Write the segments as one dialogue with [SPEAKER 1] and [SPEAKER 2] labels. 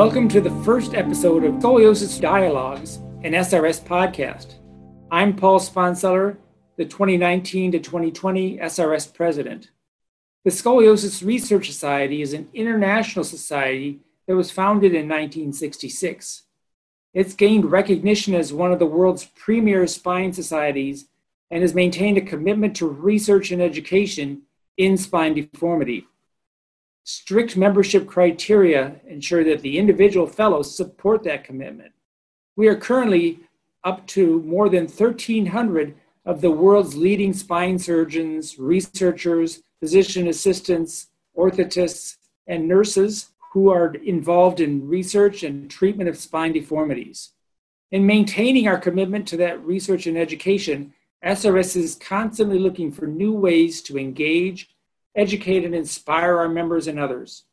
[SPEAKER 1] Welcome to the first episode of Scoliosis Dialogues, an SRS podcast. I'm Paul Sponseller, the 2019 to 2020 SRS president. The Scoliosis Research Society is an international society that was founded in 1966. It's gained recognition as one of the world's premier spine societies and has maintained a commitment to research and education in spine deformity. Strict membership criteria ensure that the individual fellows support that commitment. We are currently up to more than 1,300 of the world's leading spine surgeons, researchers, physician assistants, orthotists, and nurses who are involved in research and treatment of spine deformities. In maintaining our commitment to that research and education, SRS is constantly looking for new ways to engage educate and inspire our members and others.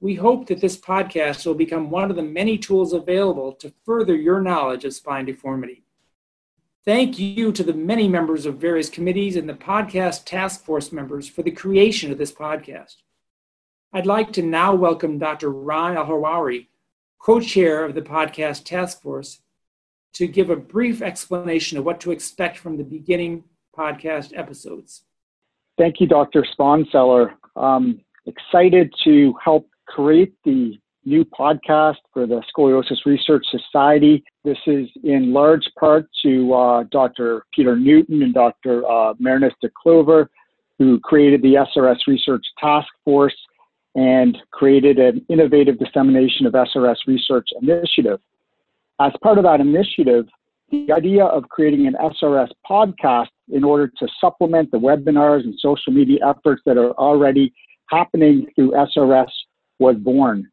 [SPEAKER 1] We hope that this podcast will become one of the many tools available to further your knowledge of spine deformity. Thank you to the many members of various committees and the podcast task force members for the creation of this podcast. I'd like to now welcome Dr. Ron El co chair of the podcast task force, to give a brief explanation of what to expect from the beginning podcast episodes.
[SPEAKER 2] Thank you, Dr. Sponseller. Um, excited to help create the new podcast for the Scoliosis Research Society. This is in large part to uh, Dr. Peter Newton and Dr. Uh, de Clover, who created the SRS Research Task Force and created an innovative dissemination of SRS research initiative. As part of that initiative, the idea of creating an SRS podcast in order to supplement the webinars and social media efforts that are already happening through SRS was born.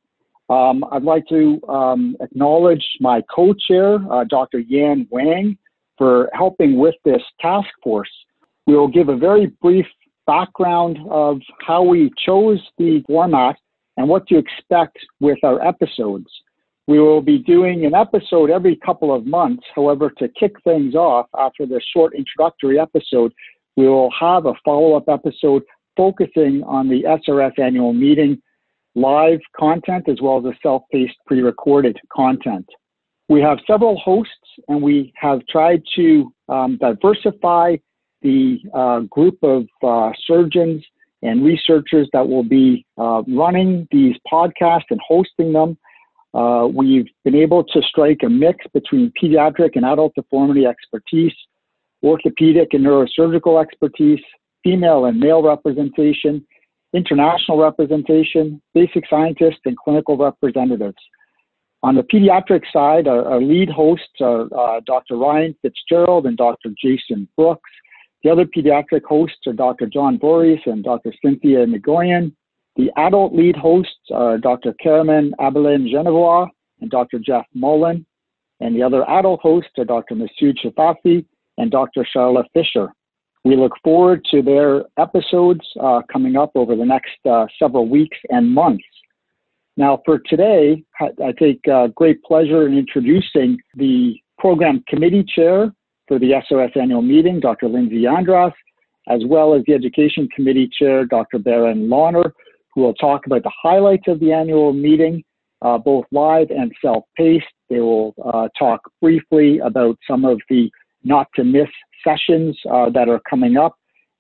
[SPEAKER 2] Um, I'd like to um, acknowledge my co-chair, uh, Dr. Yan Wang, for helping with this task force. We will give a very brief background of how we chose the format and what to expect with our episodes. We will be doing an episode every couple of months. However, to kick things off after the short introductory episode, we will have a follow up episode focusing on the SRS annual meeting live content as well as a self paced pre recorded content. We have several hosts and we have tried to um, diversify the uh, group of uh, surgeons and researchers that will be uh, running these podcasts and hosting them. Uh, we've been able to strike a mix between pediatric and adult deformity expertise, orthopedic and neurosurgical expertise, female and male representation, international representation, basic scientists, and clinical representatives. On the pediatric side, our, our lead hosts are uh, Dr. Ryan Fitzgerald and Dr. Jason Brooks. The other pediatric hosts are Dr. John Boris and Dr. Cynthia Nguyen. The adult lead hosts are Dr. Kariman Abelin Genevois and Dr. Jeff Mullen, and the other adult hosts are Dr. Masood Shafafy and Dr. Charlotte Fisher. We look forward to their episodes uh, coming up over the next uh, several weeks and months. Now, for today, I take uh, great pleasure in introducing the program committee chair for the SRS annual meeting, Dr. Lindsay Andras, as well as the education committee chair, Dr. Baron Lonner, who will talk about the highlights of the annual meeting, uh, both live and self-paced. They will uh, talk briefly about some of the not to miss sessions uh, that are coming up.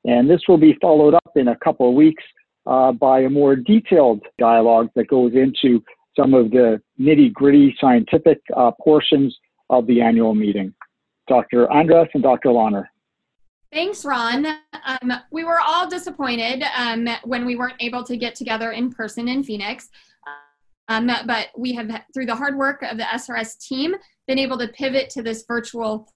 [SPEAKER 2] And this will be followed up in a couple of weeks uh, by a more detailed dialogue that goes into some of the nitty gritty scientific uh, portions of the annual meeting. Dr. Andras and Dr. Lonner.
[SPEAKER 3] Thanks, Ron. Um, we were all disappointed um, when we weren't able to get together in person in Phoenix. Um, but we have, through the hard work of the SRS team, been able to pivot to this virtual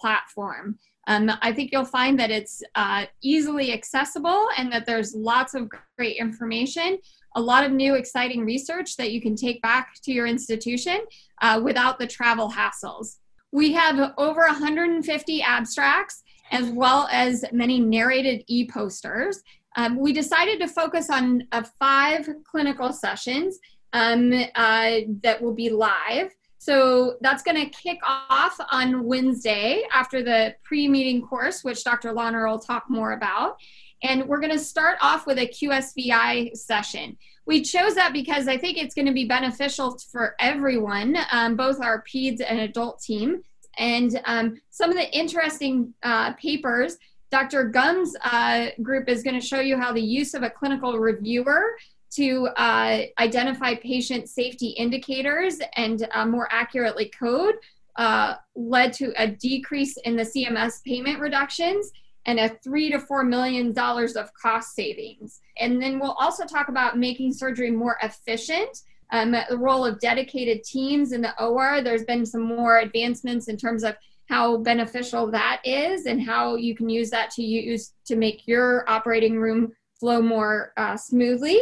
[SPEAKER 3] platform. Um, I think you'll find that it's uh, easily accessible and that there's lots of great information, a lot of new exciting research that you can take back to your institution uh, without the travel hassles. We have over 150 abstracts as well as many narrated e posters. Um, we decided to focus on uh, five clinical sessions um, uh, that will be live. So that's going to kick off on Wednesday after the pre meeting course, which Dr. Lonner will talk more about. And we're going to start off with a QSVI session. We chose that because I think it's going to be beneficial for everyone, um, both our PEDS and adult team. And um, some of the interesting uh, papers, Dr. Gum's uh, group is going to show you how the use of a clinical reviewer to uh, identify patient safety indicators and uh, more accurately code uh, led to a decrease in the CMS payment reductions and a three to four million dollars of cost savings. And then we'll also talk about making surgery more efficient. Um, the role of dedicated teams in the OR. There's been some more advancements in terms of how beneficial that is and how you can use that to use to make your operating room flow more uh, smoothly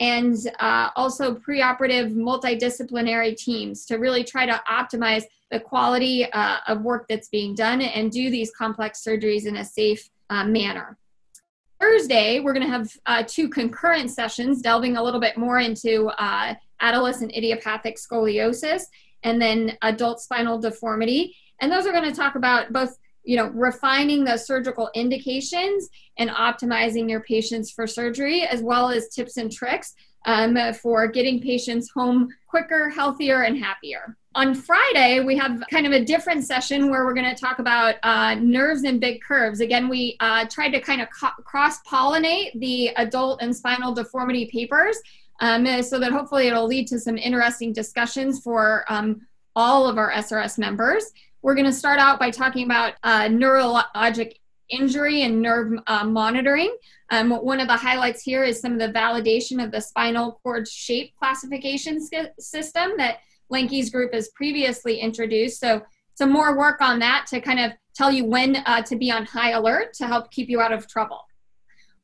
[SPEAKER 3] and uh, also preoperative multidisciplinary teams to really try to optimize the quality uh, of work that's being done and do these complex surgeries in a safe uh, manner. Thursday, we're going to have uh, two concurrent sessions delving a little bit more into uh, adolescent idiopathic scoliosis and then adult spinal deformity. And those are going to talk about both you know refining the surgical indications and optimizing your patients for surgery as well as tips and tricks um, for getting patients home quicker healthier and happier on Friday, we have kind of a different session where we're going to talk about uh, nerves and big curves. Again, we uh, tried to kind of co- cross pollinate the adult and spinal deformity papers um, so that hopefully it'll lead to some interesting discussions for um, all of our SRS members. We're going to start out by talking about uh, neurologic injury and nerve uh, monitoring. Um, one of the highlights here is some of the validation of the spinal cord shape classification system that Lenke's group has previously introduced. So some more work on that to kind of tell you when uh, to be on high alert to help keep you out of trouble.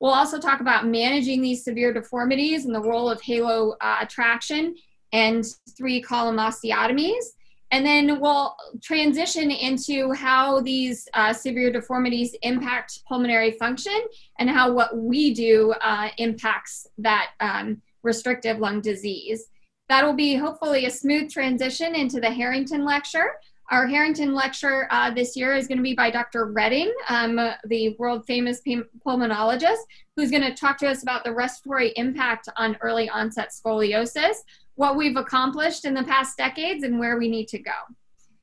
[SPEAKER 3] We'll also talk about managing these severe deformities and the role of halo uh, traction and three column osteotomies. And then we'll transition into how these uh, severe deformities impact pulmonary function and how what we do uh, impacts that um, restrictive lung disease. That'll be hopefully a smooth transition into the Harrington lecture. Our Harrington lecture uh, this year is going to be by Dr. Redding, um, the world famous pulmonologist, who's going to talk to us about the respiratory impact on early onset scoliosis, what we've accomplished in the past decades, and where we need to go.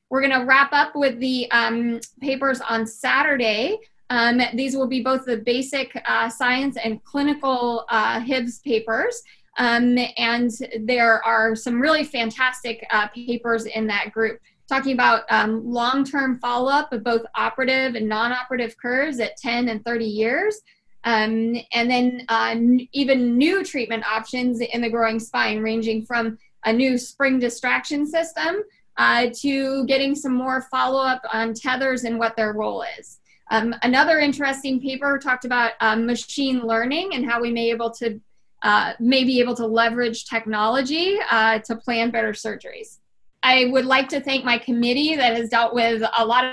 [SPEAKER 3] We're going to wrap up with the um, papers on Saturday. Um, these will be both the basic uh, science and clinical uh, Hibbs papers. Um, and there are some really fantastic uh, papers in that group talking about um, long term follow up of both operative and non operative curves at 10 and 30 years. Um, and then uh, n- even new treatment options in the growing spine, ranging from a new spring distraction system uh, to getting some more follow up on tethers and what their role is. Um, another interesting paper talked about um, machine learning and how we may be able to uh, may be able to leverage technology uh, to plan better surgeries. I would like to thank my committee that has dealt with a lot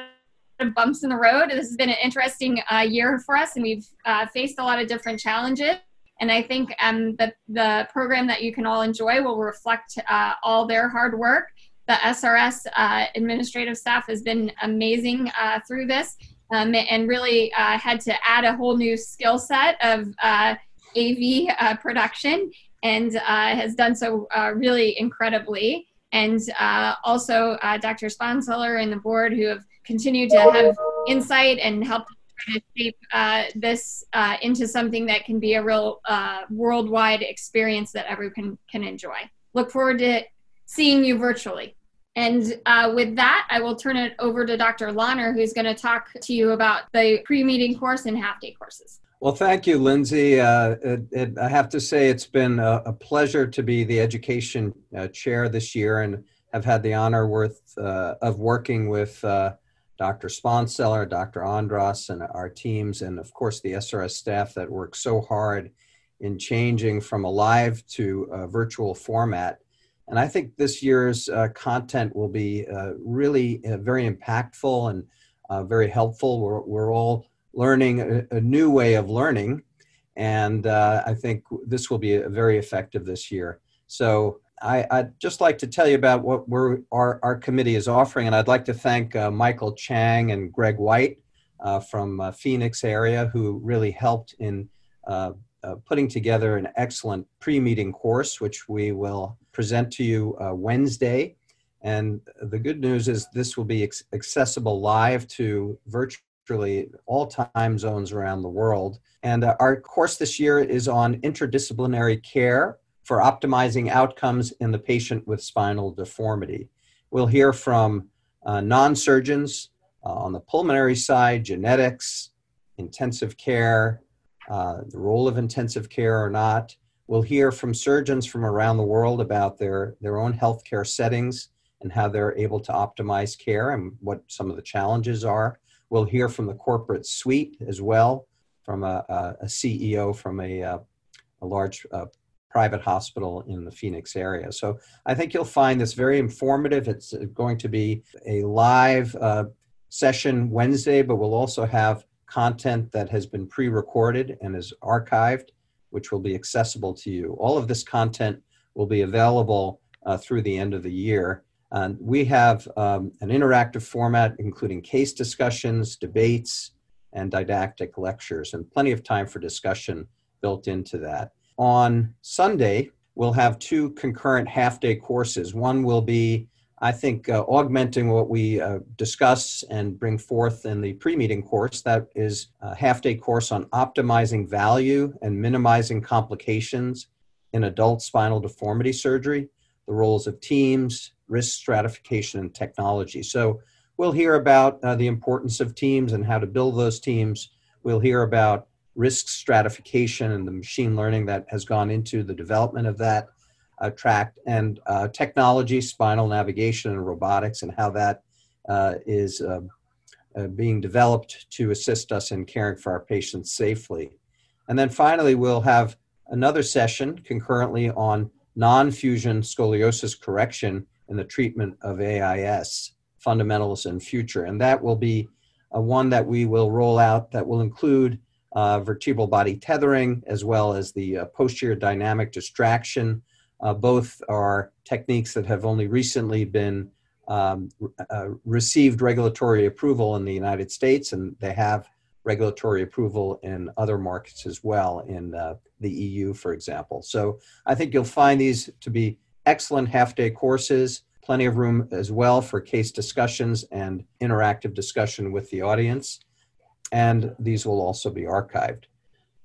[SPEAKER 3] of bumps in the road. This has been an interesting uh, year for us, and we've uh, faced a lot of different challenges. And I think um, the, the program that you can all enjoy will reflect uh, all their hard work. The SRS uh, administrative staff has been amazing through this um, and really had to add a whole new skill set of AV uh, production and uh, has done so uh, really incredibly. And uh, also uh, Dr. Sponseller and the board who have continued to have insight and help to shape this into something that can be a real worldwide experience that everyone can, can enjoy. Look forward to seeing you virtually. And uh, with that, I will turn it over to Dr. Lonner, who's going to talk to you about the pre meeting course and half day courses.
[SPEAKER 4] Well, thank you, Lindsay. Uh, it, it, I have to say it's been a, a pleasure to be the education uh, chair this year and have had the honor worth, uh, of working with uh, Dr. Sponseller, Dr. Andras, and our teams, and of course the SRS staff that work so hard in changing from a live to a virtual format. And I think this year's uh, content will be uh, really very impactful and very helpful. We're, we're all learning a, a new way of learning. And uh, I think this will be very effective this year. So I, would just like to tell you about what our, our committee is offering. And I'd like to thank uh, Michael Chang and Greg White uh, from uh, Phoenix area who really helped in uh, uh, putting together an excellent pre-meeting course, which we will present to you uh, Wednesday. And the good news is this will be accessible live to all time zones around the world. And uh, our course this year is on interdisciplinary care for optimizing outcomes in the patient with spinal deformity. We'll hear from uh, non surgeons uh, on the pulmonary side, genetics, intensive care, uh, the role of intensive care or not. We'll hear from surgeons from around the world about their, their own healthcare settings and how they're able to optimize care and what some of the challenges are. We'll hear from the corporate suite as well, from a, a, CEO from a, a large uh, private hospital in the Phoenix area. So I think you'll find this very informative. It's going to be a live uh, session Wednesday, but we'll also have content that has been pre recorded and is archived, which will be accessible to you. All of this content will be available uh, through the end of the year. And we have um, an interactive format, including case discussions, debates, and didactic lectures, and plenty of time for discussion built into that. On Sunday, we'll have two concurrent half day courses. One will be I think uh, augmenting what we uh, discuss and bring forth in the pre-meeting course, that is a half-day course on optimizing value and minimizing complications in adult spinal deformity surgery, the roles of teams, risk stratification, and technology. So we'll hear about uh, the importance of teams and how to build those teams. We'll hear about risk stratification and the machine learning that has gone into the development of that uh, tract and uh, technology, spinal navigation, and robotics, and how that uh, is um, uh, being developed to assist us in caring for our patients safely. And then finally, we'll have another session concurrently on non fusion scoliosis correction in the treatment of AIS, fundamentals and future. And that will be a one that we will roll out that will include uh, vertebral body tethering as well as the uh, posterior dynamic distraction uh, both are techniques that have only recently been um, uh, received regulatory approval in the United States, and they have regulatory approval in other markets as well, in uh, the EU, for example. So I think you'll find these to be excellent half day courses, plenty of room as well for case discussions and interactive discussion with the audience. And these will also be archived.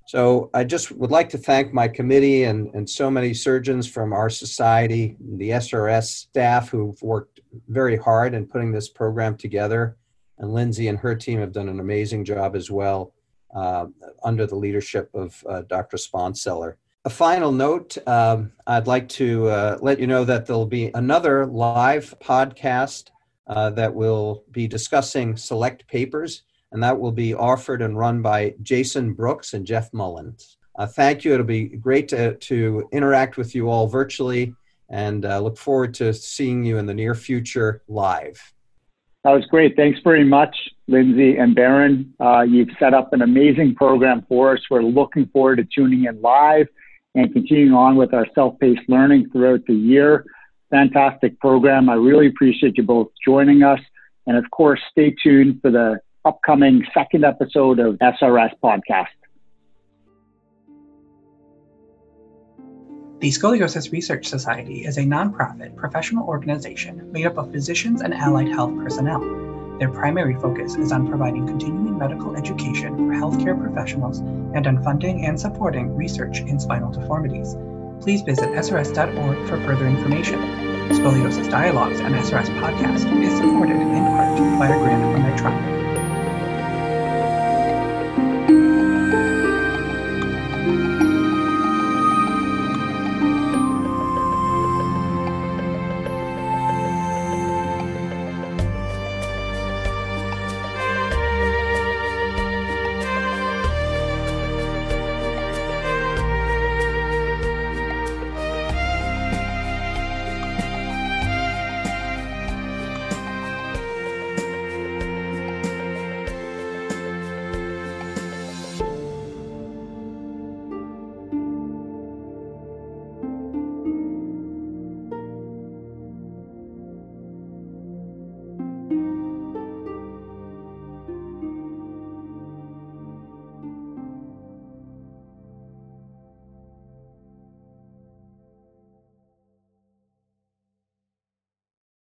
[SPEAKER 4] So I just would like to thank my committee and, and so many surgeons from our society, the SRS staff who've worked very hard in putting this program together. And Lindsay and her team have done an amazing job as well uh, under the leadership of uh, Dr. Sponseller. A final note um, I'd like to uh, let you know that there'll be another live podcast uh, that will be discussing select papers and that will be offered and run by Jason Brooks and Jeff Mullins. Uh, thank you. It'll be great to, to interact with you all virtually and uh, look forward to seeing you in the near future live.
[SPEAKER 2] That was great. Thanks very much, Lindsay and Baron. Uh, you've set up an amazing program for us. We're looking forward to tuning in live and continuing on with our self paced learning throughout the year. Fantastic program. I really appreciate you both joining us. And of course, stay tuned for the upcoming second episode of SRS Podcast.
[SPEAKER 5] The Scoliosis Research Society is a nonprofit professional organization made up of physicians and allied health personnel. Their primary focus is on providing continuing medical education for healthcare professionals and on funding and supporting research in spinal deformities. Please visit srs.org for further information. Scoliosis Dialogues and SRS Podcast is supported in part by a grant from Medtronic.